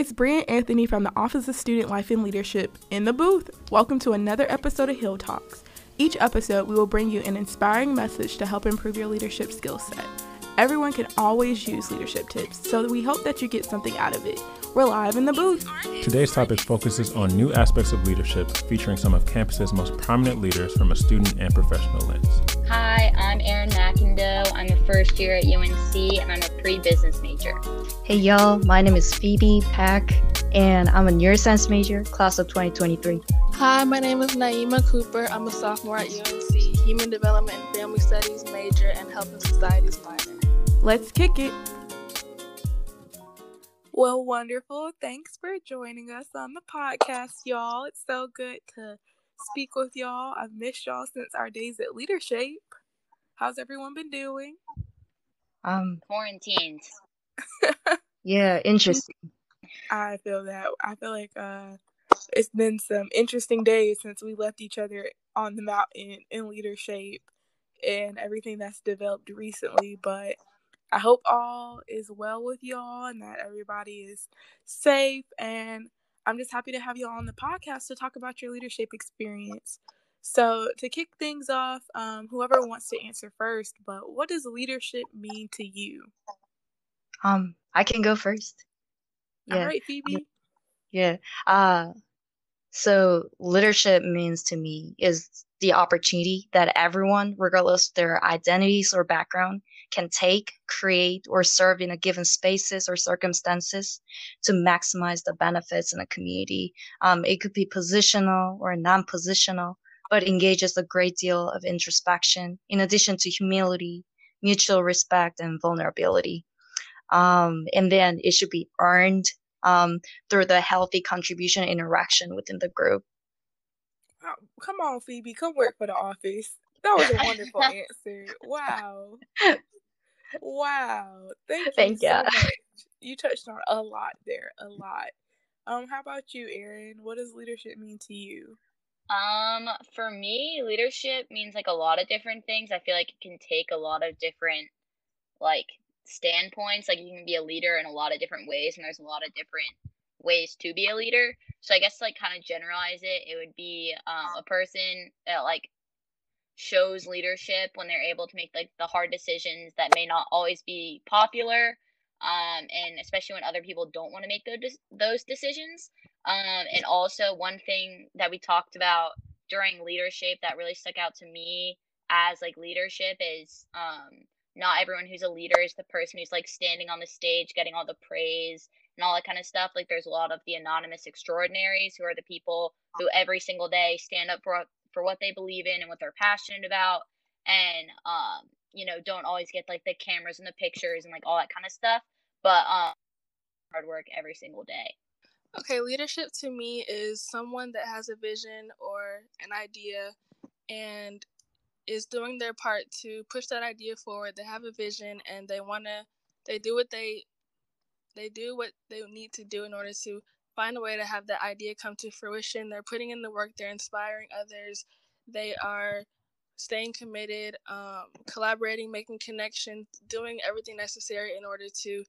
It's Bria and Anthony from the Office of Student Life and Leadership in the booth. Welcome to another episode of Hill Talks. Each episode, we will bring you an inspiring message to help improve your leadership skill set. Everyone can always use leadership tips, so we hope that you get something out of it. We're live in the booth. Today's topic focuses on new aspects of leadership, featuring some of campus's most prominent leaders from a student and professional lens. Hi, I'm Erin McIndoe. I'm a first year at UNC and I'm a pre business major. Hey y'all, my name is Phoebe Pack and I'm a neuroscience major, class of 2023. Hi, my name is Naima Cooper. I'm a sophomore at UNC, human development and family studies major and health and societies minor. Let's kick it. Well, wonderful. Thanks for joining us on the podcast, y'all. It's so good to speak with y'all. I've missed y'all since our days at Leadership. How's everyone been doing? Um, Quarantined. yeah, interesting. I feel that. I feel like uh, it's been some interesting days since we left each other on the mountain in leadership and everything that's developed recently. But I hope all is well with y'all and that everybody is safe. And I'm just happy to have you all on the podcast to talk about your leadership experience. So, to kick things off, um, whoever wants to answer first, but what does leadership mean to you? Um, I can go first. Yeah. All right, Phoebe. Yeah. Uh, so leadership means to me is the opportunity that everyone, regardless of their identities or background, can take, create, or serve in a given spaces or circumstances to maximize the benefits in a community. Um, it could be positional or non-positional, but engages a great deal of introspection in addition to humility, mutual respect, and vulnerability. Um, and then it should be earned um, through the healthy contribution interaction within the group. Oh, come on, Phoebe, come work for the office. That was a wonderful answer. Wow. Wow. Thank you Thank so you. much. You touched on a lot there, a lot. Um, how about you, Erin? What does leadership mean to you? Um, for me, leadership means like a lot of different things. I feel like it can take a lot of different like standpoints. Like you can be a leader in a lot of different ways, and there's a lot of different ways to be a leader. So I guess like kind of generalize it, it would be um, a person that like shows leadership when they're able to make like the hard decisions that may not always be popular um, and especially when other people don't want to make those those decisions. Um, and also one thing that we talked about during leadership that really stuck out to me as like leadership is um, not everyone who's a leader is the person who's like standing on the stage getting all the praise and all that kind of stuff. Like there's a lot of the anonymous extraordinaries who are the people who every single day stand up for for what they believe in and what they're passionate about. And um you know don't always get like the cameras and the pictures and like all that kind of stuff but um hard work every single day. Okay leadership to me is someone that has a vision or an idea and is doing their part to push that idea forward. They have a vision and they want to they do what they they do what they need to do in order to find a way to have that idea come to fruition. They're putting in the work, they're inspiring others, they are staying committed, um, collaborating, making connections, doing everything necessary in order to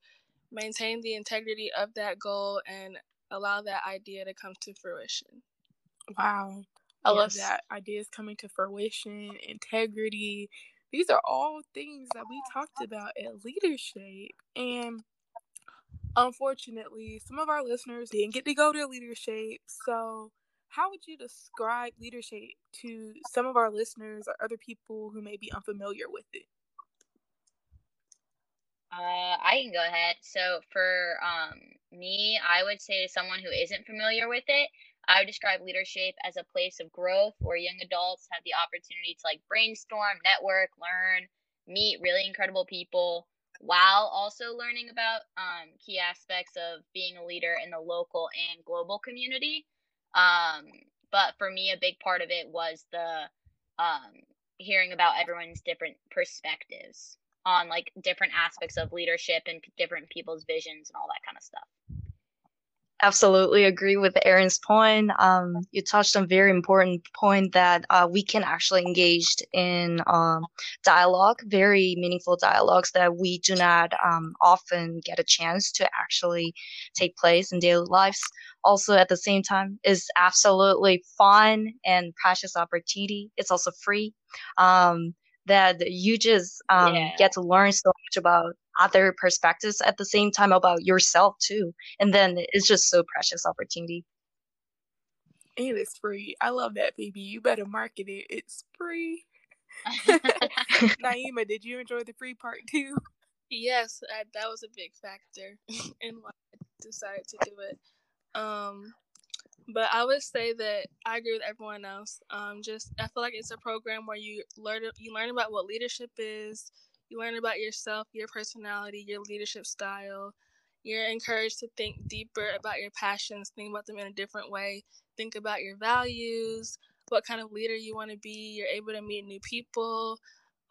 maintain the integrity of that goal and allow that idea to come to fruition. Wow. I yes. love that. Ideas coming to fruition, integrity. These are all things that we talked about at leadership. And unfortunately, some of our listeners didn't get to go to leadership. So, how would you describe leadership to some of our listeners or other people who may be unfamiliar with it? Uh, I can go ahead. So for um, me, I would say to someone who isn't familiar with it, I would describe leadership as a place of growth where young adults have the opportunity to like brainstorm, network, learn, meet really incredible people, while also learning about um, key aspects of being a leader in the local and global community. Um, but for me, a big part of it was the um, hearing about everyone's different perspectives on like different aspects of leadership and different people's visions and all that kind of stuff. Absolutely agree with Erin's point. Um, you touched on very important point that uh, we can actually engage in um, dialogue, very meaningful dialogues that we do not um, often get a chance to actually take place in daily lives. Also, at the same time, is absolutely fun and precious opportunity. It's also free. Um, that you just um, yeah. get to learn so much about other perspectives at the same time about yourself too. And then it's just so precious opportunity. And it's free. I love that baby you better market it. It's free. Naima did you enjoy the free part too? Yes I, that was a big factor in why i decided to do it. Um but I would say that I agree with everyone else. Um, just I feel like it's a program where you learn you learn about what leadership is, you learn about yourself, your personality, your leadership style. You're encouraged to think deeper about your passions, think about them in a different way, think about your values, what kind of leader you want to be. You're able to meet new people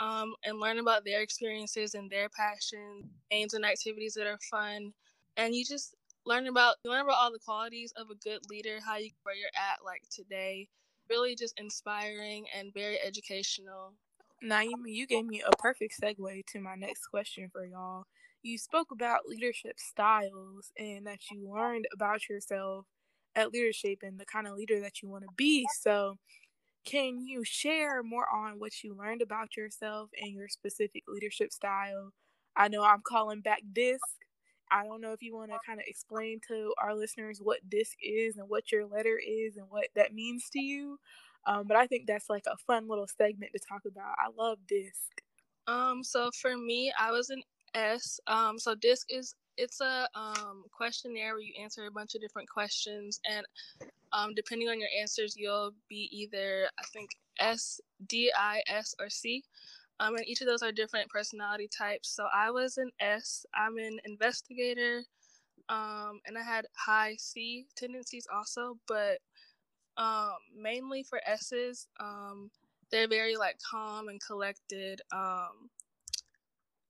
um, and learn about their experiences and their passions, games and activities that are fun. And you just learn about you learn about all the qualities of a good leader, how you where you're at like today. Really just inspiring and very educational. Naima, you gave me a perfect segue to my next question for y'all. You spoke about leadership styles and that you learned about yourself at leadership and the kind of leader that you want to be. So, can you share more on what you learned about yourself and your specific leadership style? I know I'm calling back DISC. I don't know if you want to kind of explain to our listeners what DISC is and what your letter is and what that means to you. Um, but I think that's like a fun little segment to talk about. I love DISC. Um, so for me, I was an S. Um, so DISC is it's a um questionnaire where you answer a bunch of different questions, and um, depending on your answers, you'll be either I think S, D, I, S, or C. Um, and each of those are different personality types. So I was an S. I'm an investigator. Um, and I had high C tendencies also, but um, mainly for S's, um, they're very like calm and collected. Um,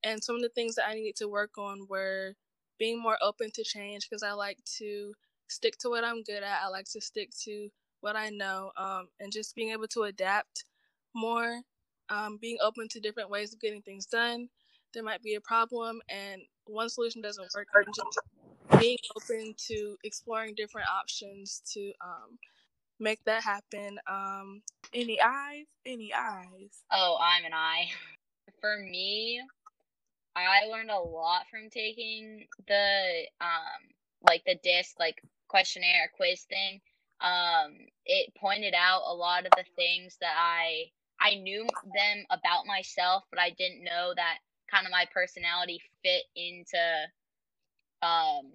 and some of the things that I needed to work on were being more open to change because I like to stick to what I'm good at. I like to stick to what I know, um, and just being able to adapt more, um, being open to different ways of getting things done. There might be a problem, and one solution doesn't work. Being open to exploring different options to um, make that happen. Um, any eyes? Any eyes? Oh, I'm an eye. For me, I learned a lot from taking the um like the disc like questionnaire quiz thing. Um, it pointed out a lot of the things that I I knew them about myself, but I didn't know that kind of my personality fit into um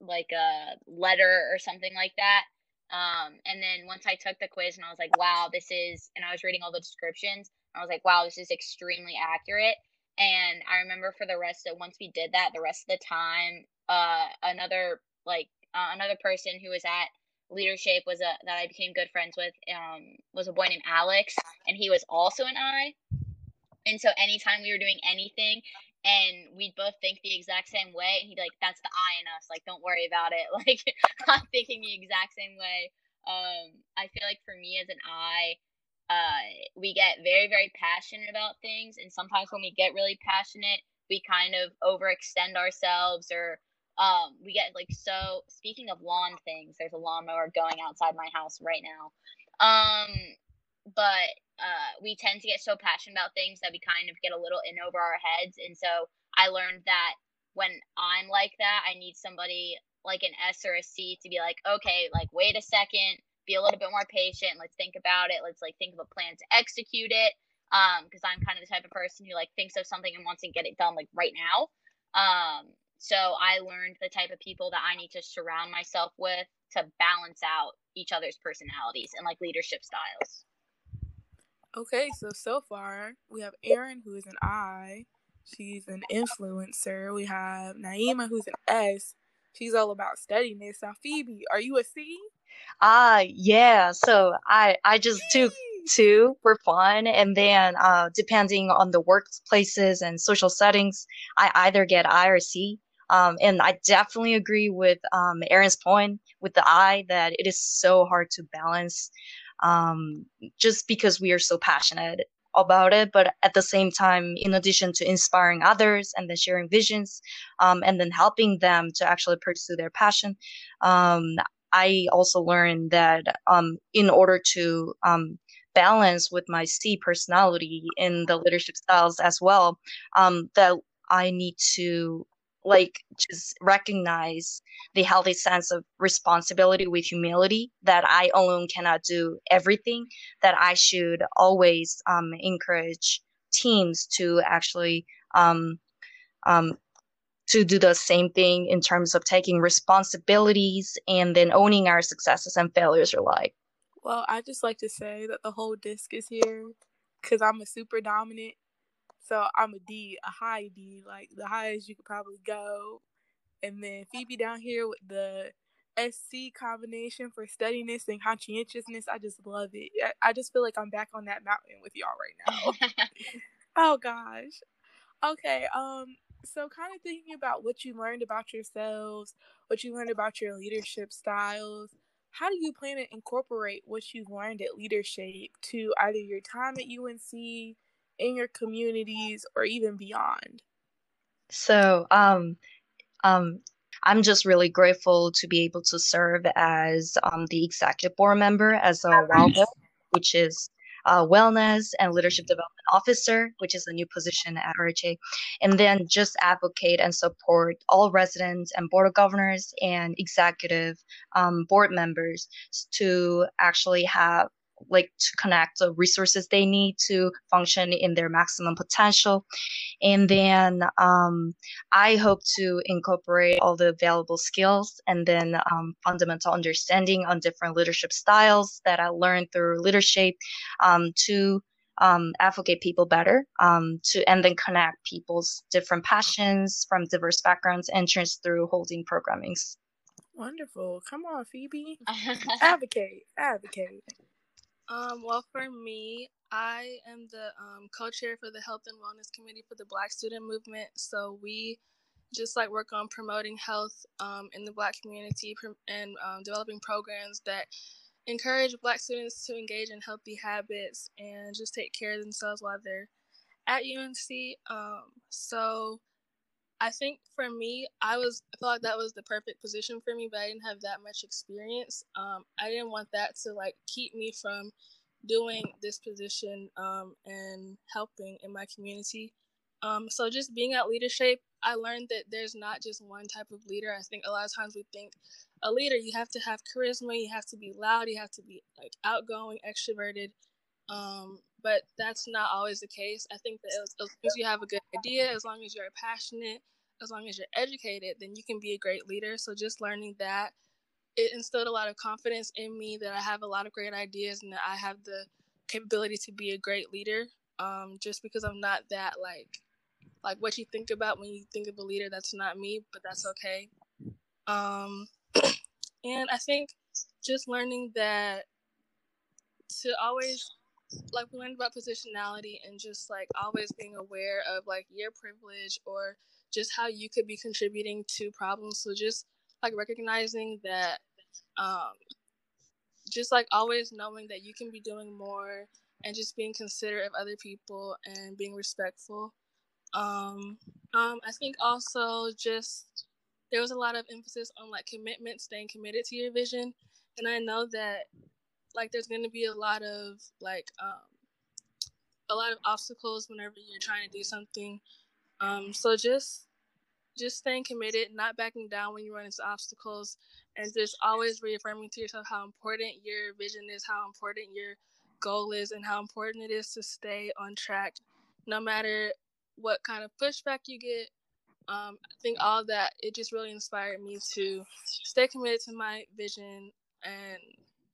like a letter or something like that. Um, and then once I took the quiz and I was like, wow, this is, and I was reading all the descriptions, I was like, wow, this is extremely accurate. And I remember for the rest of once we did that, the rest of the time, uh, another like uh, another person who was at leadership was a that I became good friends with um was a boy named Alex, and he was also an I. And so anytime we were doing anything, and we'd both think the exact same way and he'd be like that's the i in us like don't worry about it. Like i'm thinking the exact same way. Um i feel like for me as an i uh we get very very passionate about things and sometimes when we get really passionate we kind of overextend ourselves or um we get like so speaking of lawn things there's a lawnmower going outside my house right now. Um but uh, we tend to get so passionate about things that we kind of get a little in over our heads. And so I learned that when I'm like that, I need somebody like an S or a C to be like, okay, like wait a second, be a little bit more patient. Let's think about it. Let's like think of a plan to execute it. Um, because I'm kind of the type of person who like thinks of something and wants to get it done like right now. Um, so I learned the type of people that I need to surround myself with to balance out each other's personalities and like leadership styles. Okay, so so far we have Erin, who is an I. She's an influencer. We have Naima, who's an S. She's all about steadiness. Now, Phoebe, are you a C? Ah, uh, yeah. So I I just took two for fun, and then uh, depending on the workplaces and social settings, I either get I or C. Um, and I definitely agree with um, Erin's point with the I that it is so hard to balance um, just because we are so passionate about it. But at the same time, in addition to inspiring others and then sharing visions um, and then helping them to actually pursue their passion, um, I also learned that um, in order to um, balance with my C personality in the leadership styles as well, um, that I need to like just recognize the healthy sense of responsibility with humility that I alone cannot do everything, that I should always um, encourage teams to actually um, um, to do the same thing in terms of taking responsibilities and then owning our successes and failures alike. Well, I just like to say that the whole disc is here because I'm a super dominant. So I'm a D, a high D, like the highest you could probably go. And then Phoebe down here with the SC combination for steadiness and conscientiousness. I just love it. I just feel like I'm back on that mountain with y'all right now. oh gosh. Okay, um, so kind of thinking about what you learned about yourselves, what you learned about your leadership styles, how do you plan to incorporate what you've learned at Leadership to either your time at UNC, in your communities, or even beyond? So, um, um, I'm just really grateful to be able to serve as um, the executive board member as a WALDO, which is uh, wellness and leadership development officer, which is a new position at RHA, and then just advocate and support all residents and board of governors and executive um, board members to actually have like to connect the resources they need to function in their maximum potential. And then um, I hope to incorporate all the available skills and then um, fundamental understanding on different leadership styles that I learned through leadership um, to um, advocate people better um, to and then connect people's different passions from diverse backgrounds interests through holding programmings. Wonderful. Come on, Phoebe. advocate. Advocate. Um, well, for me, I am the um, co-chair for the Health and Wellness Committee for the Black Student Movement. So we just like work on promoting health um, in the Black community and um, developing programs that encourage Black students to engage in healthy habits and just take care of themselves while they're at UNC. Um, so I think for me, I was I felt like that was the perfect position for me, but I didn't have that much experience. Um, I didn't want that to like keep me from doing this position um, and helping in my community. Um, so just being at leadership, I learned that there's not just one type of leader. I think a lot of times we think a leader you have to have charisma, you have to be loud, you have to be like outgoing, extroverted. Um, but that's not always the case. I think that as, as long as you have a good idea, as long as you're passionate, as long as you're educated, then you can be a great leader. So just learning that it instilled a lot of confidence in me that I have a lot of great ideas and that I have the capability to be a great leader. Um, just because I'm not that like like what you think about when you think of a leader, that's not me, but that's okay. Um, and I think just learning that to always like we learned about positionality and just like always being aware of like your privilege or just how you could be contributing to problems. So just like recognizing that, um, just like always knowing that you can be doing more and just being considerate of other people and being respectful. Um, um, I think also just there was a lot of emphasis on like commitment, staying committed to your vision, and I know that like there's going to be a lot of like um, a lot of obstacles whenever you're trying to do something um, so just just staying committed, not backing down when you run into obstacles, and just always reaffirming to yourself how important your vision is, how important your goal is, and how important it is to stay on track, no matter what kind of pushback you get. Um, I think all that it just really inspired me to stay committed to my vision and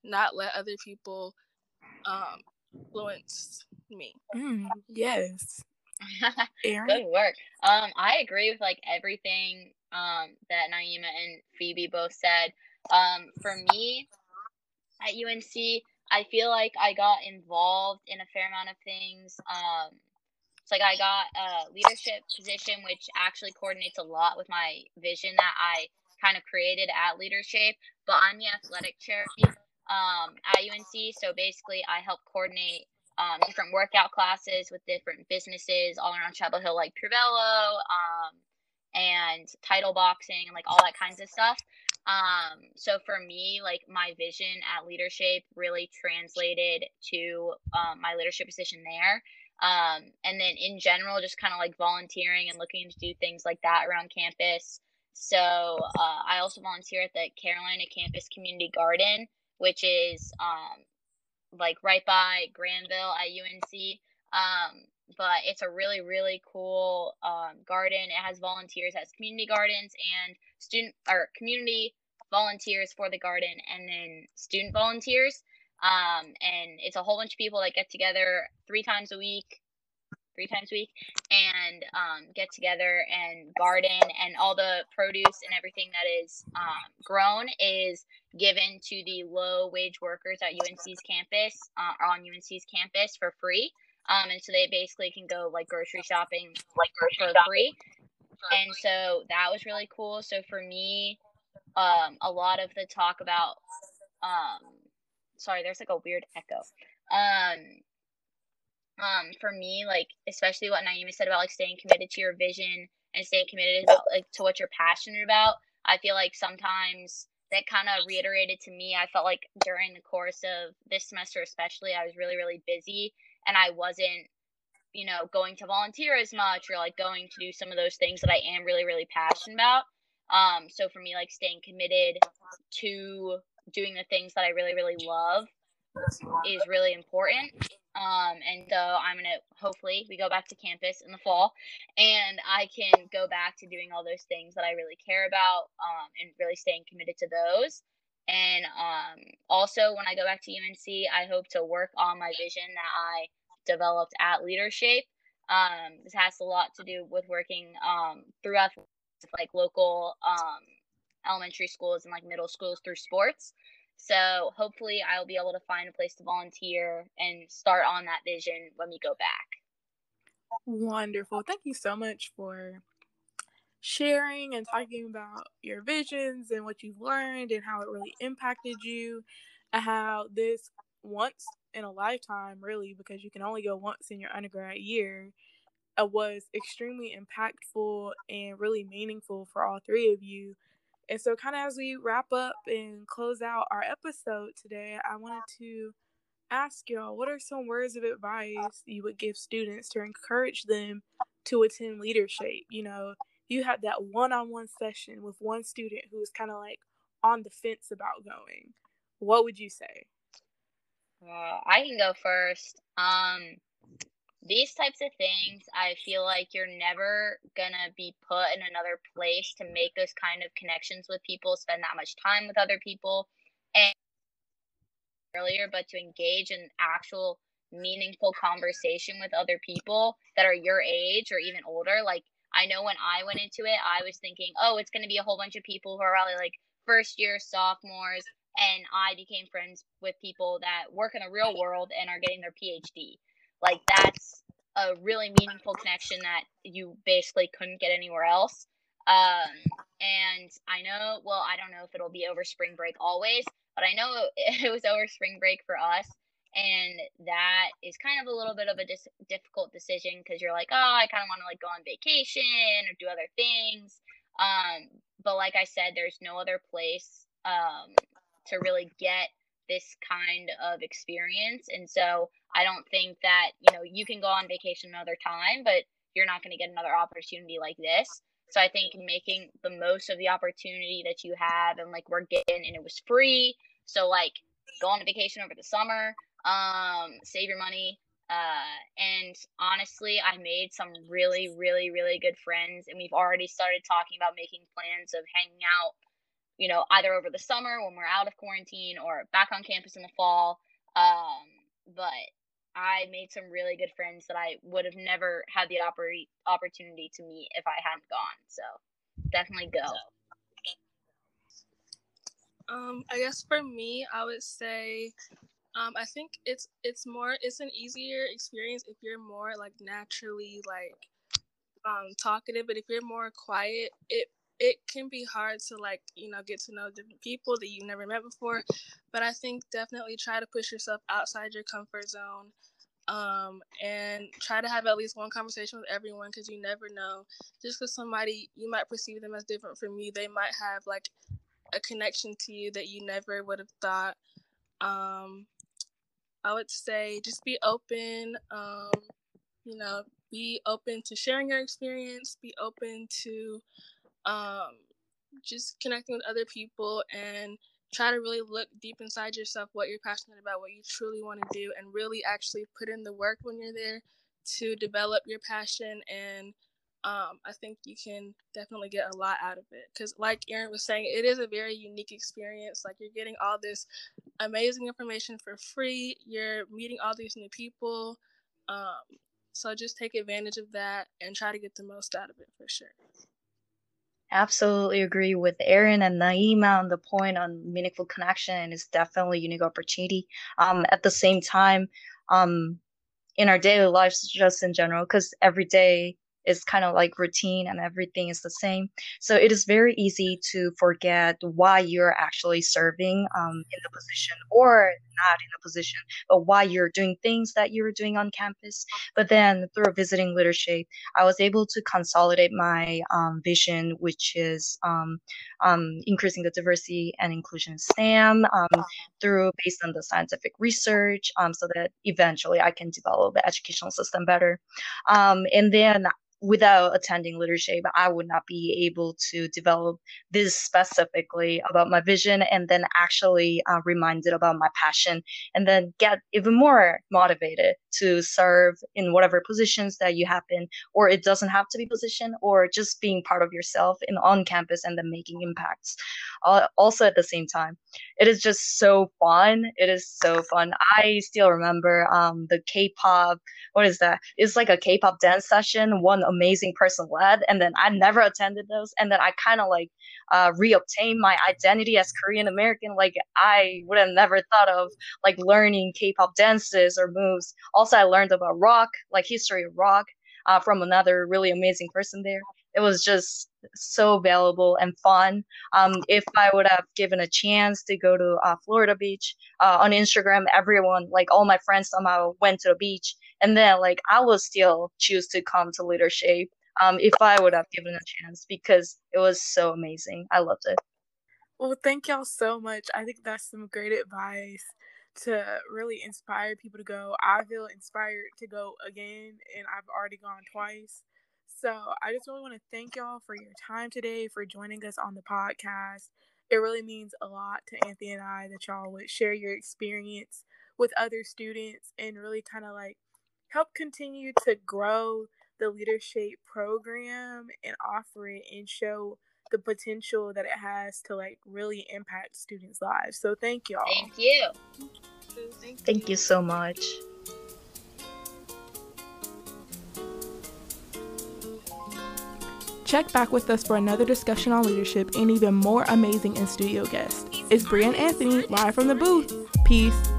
not let other people um, influence me. Mm, yes. Good work. Um, I agree with like everything um that Naima and Phoebe both said. Um, for me at UNC, I feel like I got involved in a fair amount of things. Um, like I got a leadership position, which actually coordinates a lot with my vision that I kind of created at Leadership. But I'm the athletic chair um, at UNC. So basically, I help coordinate um, different workout classes with different businesses all around Chapel Hill, like Crivello um, and title boxing and like all that kinds of stuff. Um, so for me, like my vision at Leadership really translated to um, my leadership position there. Um, and then in general, just kind of like volunteering and looking to do things like that around campus. So uh, I also volunteer at the Carolina Campus Community Garden, which is um, like right by Granville at UNC. Um, but it's a really really cool um, garden. It has volunteers, it has community gardens and student or community volunteers for the garden, and then student volunteers. Um, and it's a whole bunch of people that get together three times a week, three times a week, and um, get together and garden, and all the produce and everything that is um, grown is given to the low wage workers at UNC's campus, uh, on UNC's campus for free. Um, and so they basically can go like grocery shopping like for free. And so that was really cool. So for me, um, a lot of the talk about um, sorry, there's like a weird echo. Um, um, for me, like especially what Naima said about like staying committed to your vision and staying committed about like to what you're passionate about. I feel like sometimes that kind of reiterated to me. I felt like during the course of this semester, especially, I was really, really busy and I wasn't, you know, going to volunteer as much or like going to do some of those things that I am really, really passionate about. Um, so for me, like staying committed to doing the things that I really, really love is really important. Um, and so I'm gonna hopefully we go back to campus in the fall, and I can go back to doing all those things that I really care about, um, and really staying committed to those. And um, also when I go back to UNC, I hope to work on my vision that I developed at Leadership. Um, this has a lot to do with working um, throughout like local um, elementary schools and like middle schools through sports. So hopefully I'll be able to find a place to volunteer and start on that vision when we go back. Wonderful. Thank you so much for sharing and talking about your visions and what you've learned and how it really impacted you how this once in a lifetime really because you can only go once in your undergrad year uh, was extremely impactful and really meaningful for all three of you and so, kind of as we wrap up and close out our episode today, I wanted to ask y'all what are some words of advice you would give students to encourage them to attend leadership? You know, you had that one on one session with one student who was kind of like on the fence about going. What would you say? Uh, I can go first. Um, these types of things, I feel like you're never gonna be put in another place to make those kind of connections with people, spend that much time with other people, and earlier, but to engage in actual meaningful conversation with other people that are your age or even older. Like I know when I went into it, I was thinking, oh, it's gonna be a whole bunch of people who are probably like first year sophomores, and I became friends with people that work in the real world and are getting their PhD like that's a really meaningful connection that you basically couldn't get anywhere else. Um, and I know, well, I don't know if it'll be over spring break always, but I know it was over spring break for us. And that is kind of a little bit of a dis- difficult decision because you're like, oh, I kind of want to like go on vacation or do other things. Um, but like I said, there's no other place um, to really get this kind of experience. And so I don't think that, you know, you can go on vacation another time, but you're not going to get another opportunity like this. So I think making the most of the opportunity that you have and like we're getting and it was free. So like go on a vacation over the summer, um, save your money. Uh, and honestly, I made some really, really, really good friends, and we've already started talking about making plans of hanging out you know, either over the summer when we're out of quarantine or back on campus in the fall. Um, but I made some really good friends that I would have never had the oppor- opportunity to meet if I hadn't gone. So definitely go. Um, I guess for me, I would say Um, I think it's it's more it's an easier experience if you're more like naturally like um talkative, but if you're more quiet, it it can be hard to like you know get to know different people that you've never met before. But I think definitely try to push yourself outside your comfort zone. Um, and try to have at least one conversation with everyone because you never know. Just because somebody you might perceive them as different from you, they might have like a connection to you that you never would have thought. Um, I would say just be open. Um, you know, be open to sharing your experience. Be open to um, just connecting with other people and try to really look deep inside yourself what you're passionate about, what you truly want to do, and really actually put in the work when you're there to develop your passion and um, I think you can definitely get a lot out of it. Because, like Erin was saying, it is a very unique experience. Like, you're getting all this amazing information for free, you're meeting all these new people. Um, so, just take advantage of that and try to get the most out of it for sure. Absolutely agree with Erin and Naima on the point on meaningful connection. It's definitely a unique opportunity. Um, at the same time, um, in our daily lives, just in general, because every day is kind of like routine and everything is the same. So it is very easy to forget why you're actually serving um, in the position or not in the position, but why you're doing things that you're doing on campus. But then through visiting leadership, I was able to consolidate my um, vision, which is um, um increasing the diversity and inclusion in STEM um, through based on the scientific research, um, so that eventually I can develop the educational system better. and then without attending leadership, I would not be able to develop this specifically about my vision and then actually uh, reminded about my passion and then get even more motivated to serve in whatever positions that you happen or it doesn't have to be position or just being part of yourself in on campus and then making impacts. Uh, also at the same time it is just so fun. It is so fun. I still remember um, the k-pop what is that? It's like a k-pop dance session one amazing person led and then i never attended those and then i kind of like uh, reobtain my identity as korean american like i would have never thought of like learning k-pop dances or moves also i learned about rock like history of rock uh, from another really amazing person there it was just so valuable and fun. Um, if I would have given a chance to go to uh, Florida Beach uh, on Instagram, everyone, like all my friends somehow went to the beach. And then, like, I would still choose to come to leadership um, if I would have given a chance because it was so amazing. I loved it. Well, thank y'all so much. I think that's some great advice to really inspire people to go. I feel inspired to go again, and I've already gone twice. So I just really want to thank y'all for your time today, for joining us on the podcast. It really means a lot to Anthony and I that y'all would share your experience with other students and really kind of like help continue to grow the leadership program and offer it and show the potential that it has to like really impact students' lives. So thank y'all. Thank you. Thank you, thank you so much. Check back with us for another discussion on leadership and even more amazing in studio guests. It's Bria and Anthony live from the booth. Peace.